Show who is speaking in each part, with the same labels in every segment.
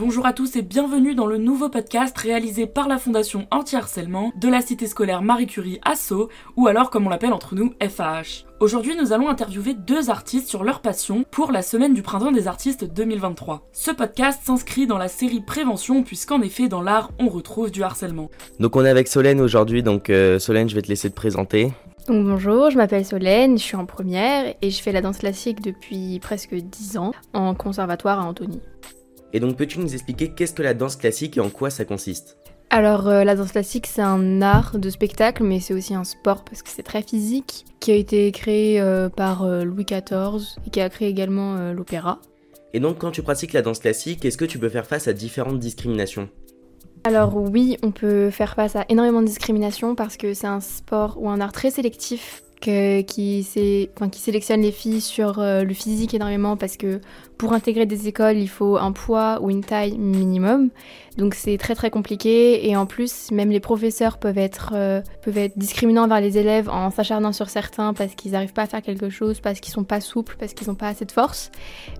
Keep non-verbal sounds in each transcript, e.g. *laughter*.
Speaker 1: Bonjour à tous et bienvenue dans le nouveau podcast réalisé par la Fondation Anti-Harcèlement de la cité scolaire Marie Curie à Sceaux, ou alors comme on l'appelle entre nous FAH. Aujourd'hui, nous allons interviewer deux artistes sur leur passion pour la semaine du printemps des artistes 2023. Ce podcast s'inscrit dans la série Prévention puisqu'en effet dans l'art on retrouve du harcèlement.
Speaker 2: Donc on est avec Solène aujourd'hui, donc euh, Solène je vais te laisser te présenter.
Speaker 3: Donc bonjour, je m'appelle Solène, je suis en première et je fais la danse classique depuis presque 10 ans en conservatoire à Antony.
Speaker 2: Et donc peux-tu nous expliquer qu'est-ce que la danse classique et en quoi ça consiste?
Speaker 3: Alors euh, la danse classique c'est un art de spectacle mais c'est aussi un sport parce que c'est très physique qui a été créé euh, par euh, Louis XIV et qui a créé également l'opéra.
Speaker 2: Et donc quand tu pratiques la danse classique, est-ce que tu peux faire face à différentes discriminations?
Speaker 3: Alors oui, on peut faire face à énormément de discriminations parce que c'est un sport ou un art très sélectif qui, sélectionne les filles sur euh, le physique énormément parce que pour intégrer des écoles, il faut un poids ou une taille minimum. Donc c'est très très compliqué et en plus, même les professeurs peuvent être, euh, peuvent être discriminants envers les élèves en s'acharnant sur certains parce qu'ils n'arrivent pas à faire quelque chose, parce qu'ils sont pas souples, parce qu'ils n'ont pas assez de force.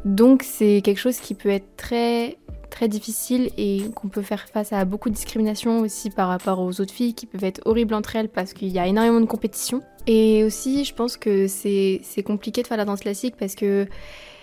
Speaker 3: Donc c'est quelque chose qui peut être très très difficile et qu'on peut faire face à beaucoup de discrimination aussi par rapport aux autres filles qui peuvent être horribles entre elles parce qu'il y a énormément de compétition. Et aussi, je pense que c'est compliqué de faire la danse classique parce que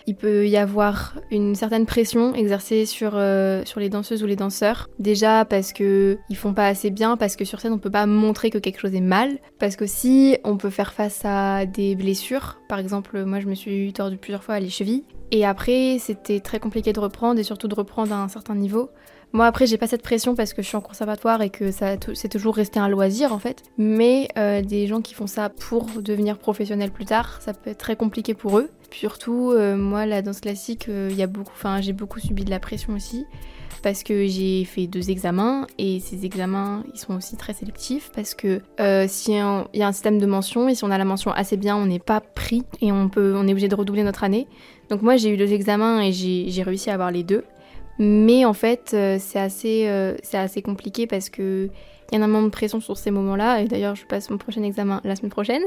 Speaker 3: il peut y avoir une certaine pression exercée sur, euh, sur les danseuses ou les danseurs. Déjà parce que ils font pas assez bien, parce que sur scène on peut pas montrer que quelque chose est mal, parce que si on peut faire face à des blessures. Par exemple, moi je me suis tordu plusieurs fois à les chevilles. Et après, c'était très compliqué de reprendre et surtout de reprendre à un certain niveau. Moi après j'ai pas cette pression parce que je suis en conservatoire et que ça c'est toujours resté un loisir en fait. Mais euh, des gens qui font ça pour devenir professionnels plus tard, ça peut être très compliqué pour eux. surtout euh, moi la danse classique, euh, il y a beaucoup, j'ai beaucoup subi de la pression aussi parce que j'ai fait deux examens et ces examens ils sont aussi très sélectifs parce que si il y a un système de mention et si on a la mention assez bien on n'est pas pris et on peut on est obligé de redoubler notre année. Donc moi j'ai eu deux examens et j'ai réussi à avoir les deux. Mais en fait, euh, c'est assez, euh, c'est assez compliqué parce que il y a énormément de pression sur ces moments-là. Et d'ailleurs, je passe mon prochain examen la semaine prochaine.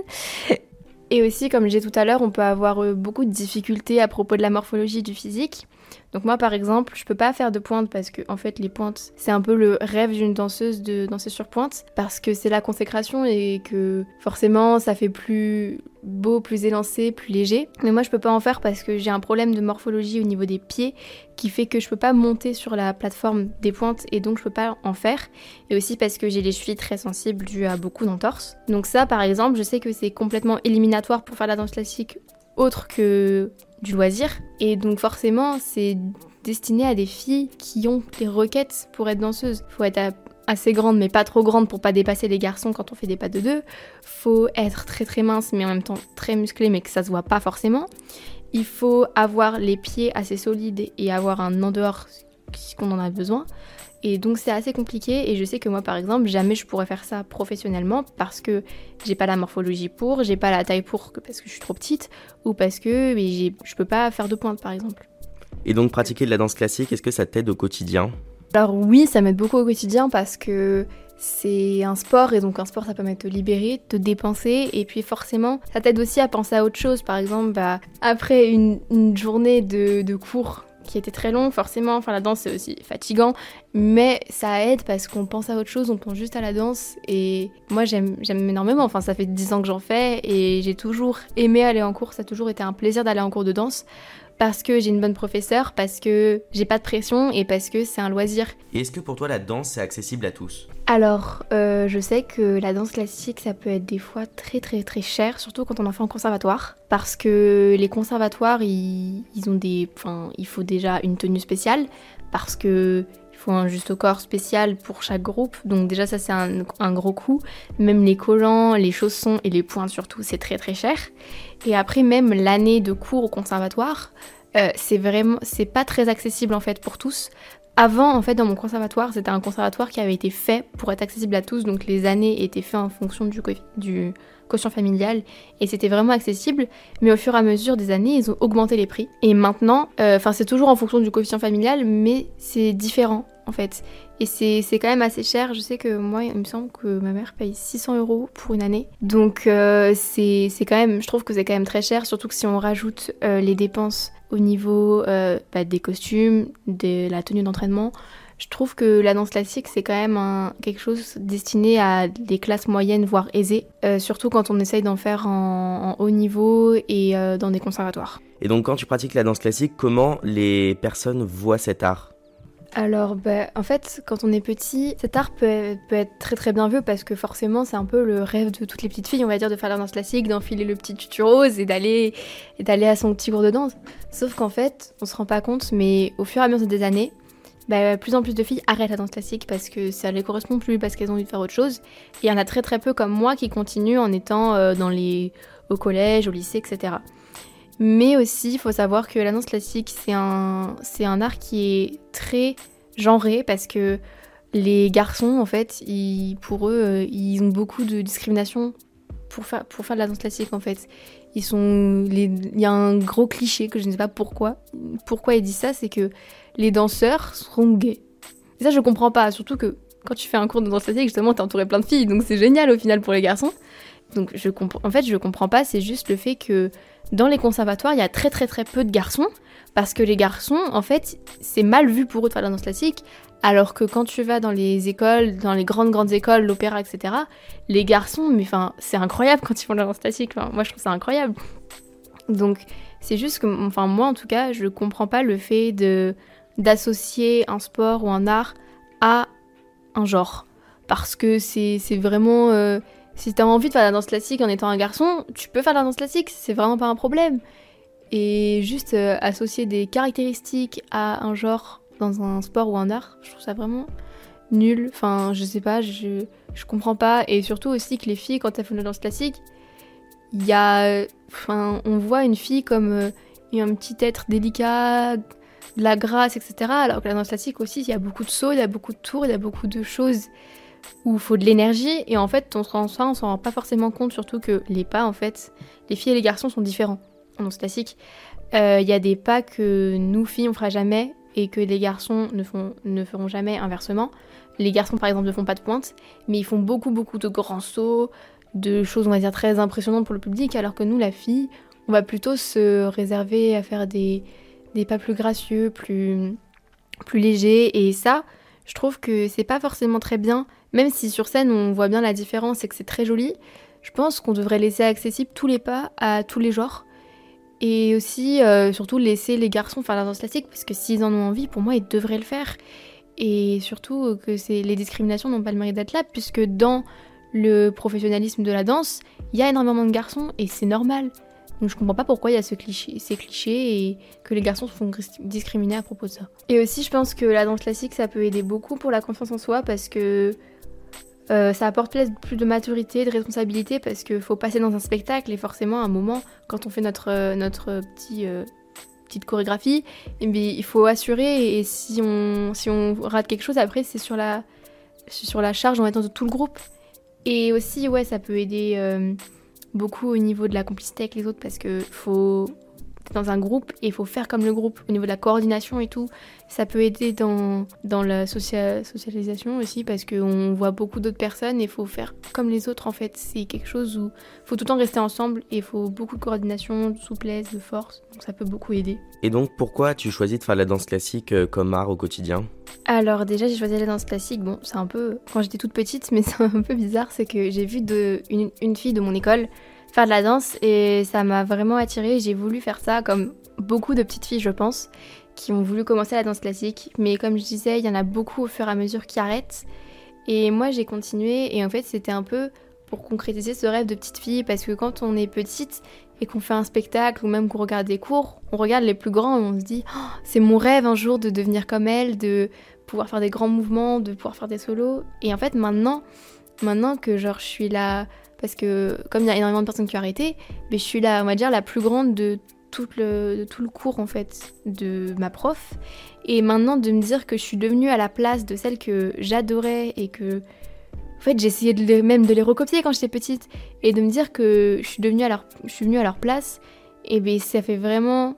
Speaker 3: *laughs* Et aussi, comme j'ai tout à l'heure, on peut avoir euh, beaucoup de difficultés à propos de la morphologie du physique. Donc moi par exemple, je peux pas faire de pointe parce que en fait les pointes, c'est un peu le rêve d'une danseuse de danser sur pointe parce que c'est la consécration et que forcément ça fait plus beau, plus élancé, plus léger. Mais moi je peux pas en faire parce que j'ai un problème de morphologie au niveau des pieds qui fait que je peux pas monter sur la plateforme des pointes et donc je peux pas en faire. Et aussi parce que j'ai les chevilles très sensibles dues à beaucoup d'entorses. Donc ça par exemple, je sais que c'est complètement éliminatoire pour faire la danse classique autre que du loisir. Et donc forcément, c'est destiné à des filles qui ont les requêtes pour être danseuses. Faut être assez grande mais pas trop grande pour pas dépasser les garçons quand on fait des pas de deux. Faut être très très mince mais en même temps très musclé mais que ça se voit pas forcément. Il faut avoir les pieds assez solides et avoir un en dehors qu'on en a besoin. Et donc c'est assez compliqué et je sais que moi par exemple jamais je pourrais faire ça professionnellement parce que j'ai pas la morphologie pour, j'ai pas la taille pour parce que je suis trop petite ou parce que je peux pas faire de pointe par exemple.
Speaker 2: Et donc pratiquer de la danse classique, est-ce que ça t'aide au quotidien?
Speaker 3: Alors oui, ça m'aide beaucoup au quotidien parce que c'est un sport et donc un sport ça permet de te libérer, de te dépenser et puis forcément ça t'aide aussi à penser à autre chose. Par exemple, bah, après une, journée de, de cours qui était très long, forcément. Enfin, la danse, c'est aussi fatigant, mais ça aide parce qu'on pense à autre chose, on pense juste à la danse. Et moi, j'aime énormément. Enfin, ça fait 10 ans que j'en fais et j'ai toujours aimé aller en cours. Ça a toujours été un plaisir d'aller en cours de danse parce que j'ai une bonne professeure, parce que j'ai pas de pression et parce que c'est un loisir.
Speaker 2: Et est-ce que pour toi la danse c'est accessible à tous?
Speaker 3: Alors, euh, je sais que la danse classique ça peut être des fois très très très cher, surtout quand on en fait en conservatoire, parce que les conservatoires ils, ont des, enfin il faut déjà une tenue spéciale parce que faut un juste corps spécial pour chaque groupe. Donc déjà ça c'est un, gros coût. Même les collants, les chaussons et les pointes surtout, c'est très très cher. Et après, même l'année de cours au conservatoire, euh, c'est vraiment, c'est pas très accessible en fait pour tous. Avant, en fait, dans mon conservatoire, c'était un conservatoire qui avait été fait pour être accessible à tous, donc les années étaient faites en fonction du, du quotient familial et c'était vraiment accessible. Mais au fur et à mesure des années, ils ont augmenté les prix. Et maintenant, euh, enfin c'est toujours en fonction du quotient familial, mais c'est différent en fait. Et c'est quand même assez cher. Je sais que moi, il me semble que ma mère paye 600 euros pour une année. Donc euh, c'est quand même, je trouve que c'est quand même très cher, surtout que si on rajoute euh, les dépenses au niveau bah, des costumes, de la tenue d'entraînement, je trouve que la danse classique, c'est quand même quelque chose destiné à des classes moyennes, voire aisées, euh, surtout quand on essaye d'en faire en, haut niveau et euh, dans des conservatoires.
Speaker 2: Et donc quand tu pratiques la danse classique, comment les personnes voient cet art?
Speaker 3: Alors, bah, en fait, quand on est petit, cet art peut, peut, être très très bien vu parce que forcément, c'est un peu le rêve de toutes les petites filles, on va dire, de faire la danse classique, d'enfiler le petit tutu rose et d'aller d'aller à son petit cours de danse. Sauf qu'en fait, on se rend pas compte, mais au fur et à mesure des années, bah, plus en plus de filles arrêtent la danse classique parce que ça les correspond plus, parce qu'elles ont envie de faire autre chose. Et il y en a très très peu comme moi qui continuent en étant euh, dans les... au collège, au lycée, etc. Mais aussi, il faut savoir que la danse classique, c'est un, un art qui est très genré parce que les garçons, en fait, pour eux, euh, ils ont beaucoup de discrimination pour faire, pour faire de la danse classique, en fait. Il y a un gros cliché que je ne sais pas pourquoi. Pourquoi ils disent ça, c'est que les danseurs seront gays. Et ça, je comprends pas. Surtout que quand tu fais un cours de danse classique, justement, t'es entouré plein de filles, donc c'est génial au final pour les garçons. Donc je. En fait, je comprends pas. C'est juste le fait que dans les conservatoires, il y a très très très peu de garçons parce que les garçons, en fait, c'est mal vu pour eux de faire la danse classique. Alors que quand tu vas dans les écoles, dans les grandes grandes écoles, l'opéra, etc., les garçons, mais enfin, c'est incroyable *laughs* quand ils font la danse classique. moi, je trouve ça incroyable. Donc, c'est juste que, enfin, moi en tout cas, je comprends pas le fait de d'associer un sport ou un art à un genre. Parce que c'est vraiment... Euh, si t'as envie de faire la danse classique en étant un garçon, tu peux faire la danse classique, c'est vraiment pas un problème. Et juste euh, associer des caractéristiques à un genre dans un sport ou un art, je trouve ça vraiment nul. Enfin, je sais pas, je, je comprends pas. Et surtout aussi que les filles, quand elles font de la danse classique, il y a... Enfin, on voit une fille comme euh, un petit être délicat, la grâce, etc. Alors que la danse classique aussi, il y a beaucoup de sauts, il y a beaucoup de tours, il y a beaucoup de choses où il faut de l'énergie. Et en fait, on s'en rend pas forcément compte, surtout que les pas, en fait, les filles et les garçons sont différents en danse classique. Euh, il y a des pas que nous, filles, on fera jamais et que les garçons ne, font, ne feront jamais inversement. Les garçons, par exemple, ne font pas de pointe, mais ils font beaucoup, beaucoup de grands sauts, de choses, on va dire, très impressionnantes pour le public, alors que nous, la fille, on va plutôt se réserver à faire des, des pas plus gracieux, plus, plus légers. Et ça, je trouve que c'est pas forcément très bien, même si sur scène on voit bien la différence et que c'est très joli. Je pense qu'on devrait laisser accessible tous les pas à tous les genres. Et aussi, euh, surtout, laisser les garçons faire la danse classique, parce que s'ils en ont envie, pour moi, ils devraient le faire. Et surtout que les discriminations n'ont pas le mérite d'être là, puisque dans le professionnalisme de la danse, il y a énormément de garçons, et c'est normal. Donc je comprends pas pourquoi il y a ce cliché, ces clichés et que les garçons se font discriminer à propos de ça. Et aussi je pense que la danse classique ça peut aider beaucoup pour la confiance en soi parce que euh, ça apporte plus de maturité, de responsabilité parce qu'il faut passer dans un spectacle et forcément à un moment quand on fait notre, euh, notre petit, euh, petite chorégraphie, eh il faut assurer et si on, si on rate quelque chose après c'est sur la, sur la charge en étant de tout le groupe. Et aussi ouais ça peut aider beaucoup au niveau de la complicité avec les autres parce que faut dans un groupe et il faut faire comme le groupe au niveau de la coordination et tout. Ça peut aider dans, dans la socialisation aussi parce qu'on voit beaucoup d'autres personnes et il faut faire comme les autres en fait. C'est quelque chose où il faut tout le temps rester ensemble et il faut beaucoup de coordination, de souplesse, de force. Donc ça peut beaucoup aider.
Speaker 2: Et donc pourquoi as-tu choisi de faire la danse classique euh, comme art au quotidien?
Speaker 3: Alors déjà j'ai choisi la danse classique, bon c'est un peu quand j'étais toute petite mais *laughs* c'est un peu bizarre, c'est que j'ai vu de, une, fille de mon école faire de la danse et ça m'a vraiment attirée, j'ai voulu faire ça comme beaucoup de petites filles je pense qui ont voulu commencer la danse classique. Mais comme je disais il y en a beaucoup au fur et à mesure qui arrêtent. Et moi j'ai continué. Et en fait c'était un peu pour concrétiser ce rêve de petite fille. Parce que quand on est petite et qu'on fait un spectacle ou même qu'on regarde des cours, on regarde les plus grands et on se dit oh, c'est mon rêve un jour de devenir comme elle, de pouvoir faire des grands mouvements, de pouvoir faire des solos. Et en fait maintenant, maintenant que genre je suis là, parce que comme il y a énormément de personnes qui ont arrêté, mais je suis là, on va dire, la plus grande de tout le, cours en fait de ma prof. Et maintenant de me dire que je suis devenue à la place de celle que j'adorais et que En fait, j'essayais de même de les recopier quand j'étais petite et de me dire que je suis devenue à leur, venue à leur place. Et ben ça fait vraiment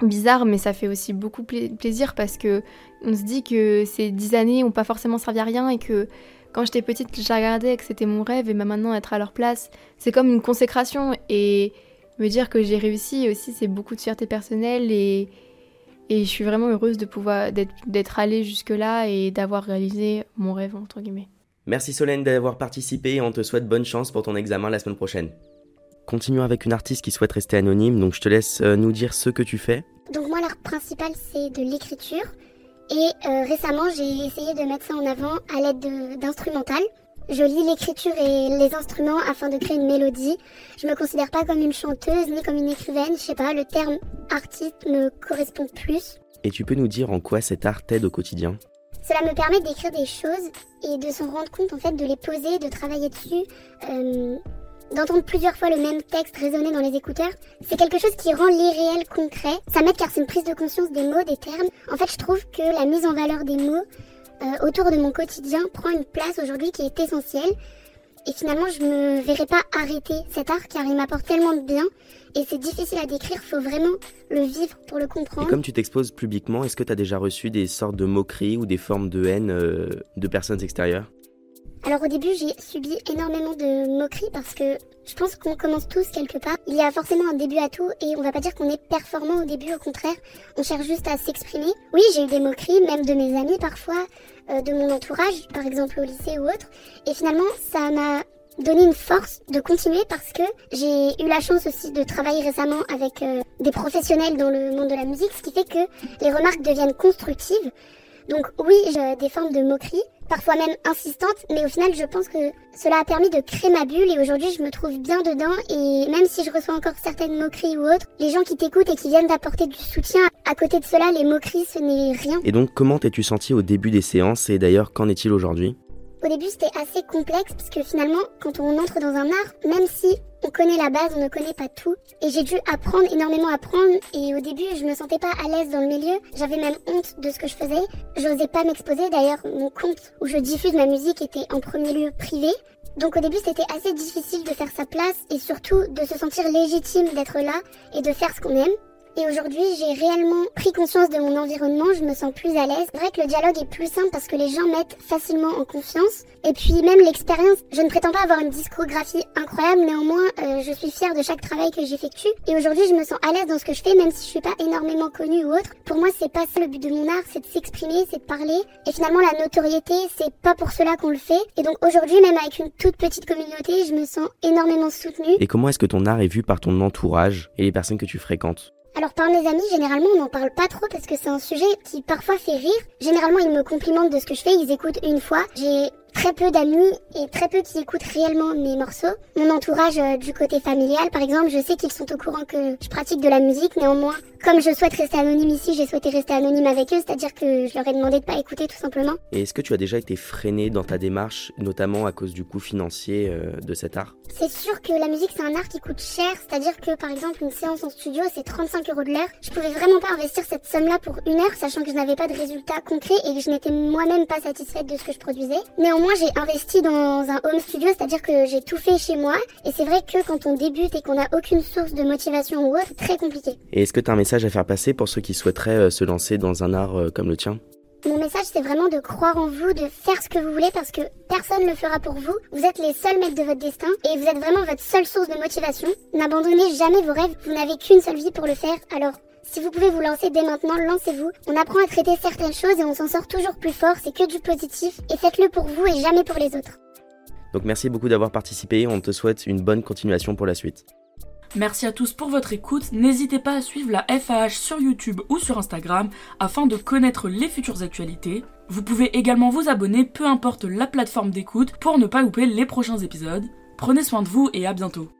Speaker 3: bizarre, mais ça fait aussi beaucoup plaisir parce que on se dit que ces dix années n'ont pas forcément servi à rien et que quand j'étais petite, j'ai regardé que c'était mon rêve et maintenant être à leur place, c'est comme une consécration et me dire que j'ai réussi aussi, c'est beaucoup de fierté personnelle et, et je suis vraiment heureuse de pouvoir d'être allée jusque-là et d'avoir réalisé mon rêve, entre guillemets.
Speaker 2: Merci Solène d'avoir participé et on te souhaite bonne chance pour ton examen la semaine prochaine. Continuons avec une artiste qui souhaite rester anonyme, donc je te laisse euh, nous dire ce que tu fais.
Speaker 4: Donc moi l'art principal c'est de l'écriture et euh, récemment j'ai essayé de mettre ça en avant à l'aide d'instrumental. Je lis l'écriture et les instruments afin de créer une mélodie. Je me considère pas comme une chanteuse ni comme une écrivaine, je sais pas, le terme artiste me correspond plus.
Speaker 2: Et tu peux nous dire en quoi cet art t'aide au quotidien?
Speaker 4: Cela me permet d'écrire des choses et de s'en rendre compte en fait, de les poser, de travailler dessus. Euh, d'entendre plusieurs fois le même texte résonner dans les écouteurs, c'est quelque chose qui rend l'irréel concret. Ça m'aide car c'est une prise de conscience des mots, des termes. En fait, je trouve que la mise en valeur des mots euh, autour de mon quotidien prend une place aujourd'hui qui est essentielle. Et finalement, je me verrai pas arrêter cet art car il m'apporte tellement de bien et c'est difficile à décrire, faut vraiment le vivre pour le comprendre.
Speaker 2: Et comme tu t'exposes publiquement, est-ce que tu as déjà reçu des sortes de moqueries ou des formes de haine euh, de personnes extérieures?
Speaker 4: Alors au début, j'ai subi énormément de moqueries parce que je pense qu'on commence tous quelque part. Il y a forcément un début à tout et on va pas dire qu'on est performant au début, au contraire, on cherche juste à s'exprimer. Oui, j'ai eu des moqueries, même de mes amis parfois, euh, de mon entourage, par exemple au lycée ou autre. Et finalement, ça m'a donné une force de continuer parce que j'ai eu la chance aussi de travailler récemment avec euh, des professionnels dans le monde de la musique, ce qui fait que les remarques deviennent constructives. Donc oui, j'ai des formes de moquerie, parfois même insistante, mais au final, je pense que cela a permis de créer ma bulle et aujourd'hui, je me trouve bien dedans et même si je reçois encore certaines moqueries ou autres, les gens qui t'écoutent et qui viennent d'apporter du soutien, à côté de cela, les moqueries, ce n'est rien.
Speaker 2: Et donc, comment t'es-tu senti au début des séances et d'ailleurs, qu'en est-il aujourd'hui?
Speaker 4: Au début, c'était assez complexe parce que finalement, quand on entre dans un art, même si on connaît la base, on ne connaît pas tout. Et j'ai dû apprendre, énormément apprendre. Et au début, je me sentais pas à l'aise dans le milieu. J'avais même honte de ce que je faisais. J'osais pas m'exposer. D'ailleurs, mon compte où je diffuse ma musique était en premier lieu privé. Donc au début, c'était assez difficile de faire sa place et surtout de se sentir légitime d'être là et de faire ce qu'on aime. Et aujourd'hui, j'ai réellement pris conscience de mon environnement, je me sens plus à l'aise. C'est vrai que le dialogue est plus simple parce que les gens mettent facilement en confiance. Et puis même l'expérience, je ne prétends pas avoir une discographie incroyable, néanmoins, euh, je suis fière de chaque travail que j'effectue. Et aujourd'hui, je me sens à l'aise dans ce que je fais, même si je suis pas énormément connue ou autre. Pour moi, c'est pas ça le but de mon art, c'est de s'exprimer, c'est de parler. Et finalement, la notoriété, c'est pas pour cela qu'on le fait. Et donc aujourd'hui, même avec une toute petite communauté, je me sens énormément soutenue.
Speaker 2: Et comment est-ce que ton art est vu par ton entourage et les personnes que tu fréquentes?
Speaker 4: Alors par mes amis, généralement on n'en parle pas trop parce que c'est un sujet qui parfois fait rire. Généralement ils me complimentent de ce que je fais, ils écoutent une fois. J'ai très peu d'amis et très peu qui écoutent réellement mes morceaux. Mon entourage euh, du côté familial, par exemple, je sais qu'ils sont au courant que je pratique de la musique. Néanmoins, comme je souhaite rester anonyme ici, j'ai souhaité rester anonyme avec eux, c'est-à-dire que je leur ai demandé de pas écouter tout simplement.
Speaker 2: Et est-ce que tu as déjà été freiné dans ta démarche, notamment à cause du coût financier euh, de cet art?
Speaker 4: C'est sûr que la musique c'est un art qui coûte cher, c'est-à-dire que par exemple une séance en studio c'est 35 euros de l'heure. Je pouvais vraiment pas investir cette somme-là pour une heure, sachant que je n'avais pas de résultat concret et que je n'étais moi-même pas satisfaite de ce que je produisais. Néanmoins, moi j'ai investi dans un home studio, c'est-à-dire que j'ai tout fait chez moi. Et c'est vrai que quand on débute et qu'on n'a aucune source de motivation ou autre, c'est très compliqué.
Speaker 2: Et est-ce que tu as un message à faire passer pour ceux qui souhaiteraient euh, se lancer dans un art euh, comme le tien?
Speaker 4: Mon message, c'est vraiment de croire en vous, de faire ce que vous voulez parce que personne ne le fera pour vous. Vous êtes les seuls maîtres de votre destin et vous êtes vraiment votre seule source de motivation. N'abandonnez jamais vos rêves, vous n'avez qu'une seule vie pour le faire. Alors, si vous pouvez vous lancer dès maintenant, lancez-vous. On apprend à traiter certaines choses et on s'en sort toujours plus fort, c'est que du positif. Et faites-le pour vous et jamais pour les autres.
Speaker 2: Donc merci beaucoup d'avoir participé, on te souhaite une bonne continuation pour la suite.
Speaker 1: Merci à tous pour votre écoute, n'hésitez pas à suivre la FAH sur YouTube ou sur Instagram afin de connaître les futures actualités. Vous pouvez également vous abonner, peu importe la plateforme d'écoute, pour ne pas louper les prochains épisodes. Prenez soin de vous et à bientôt.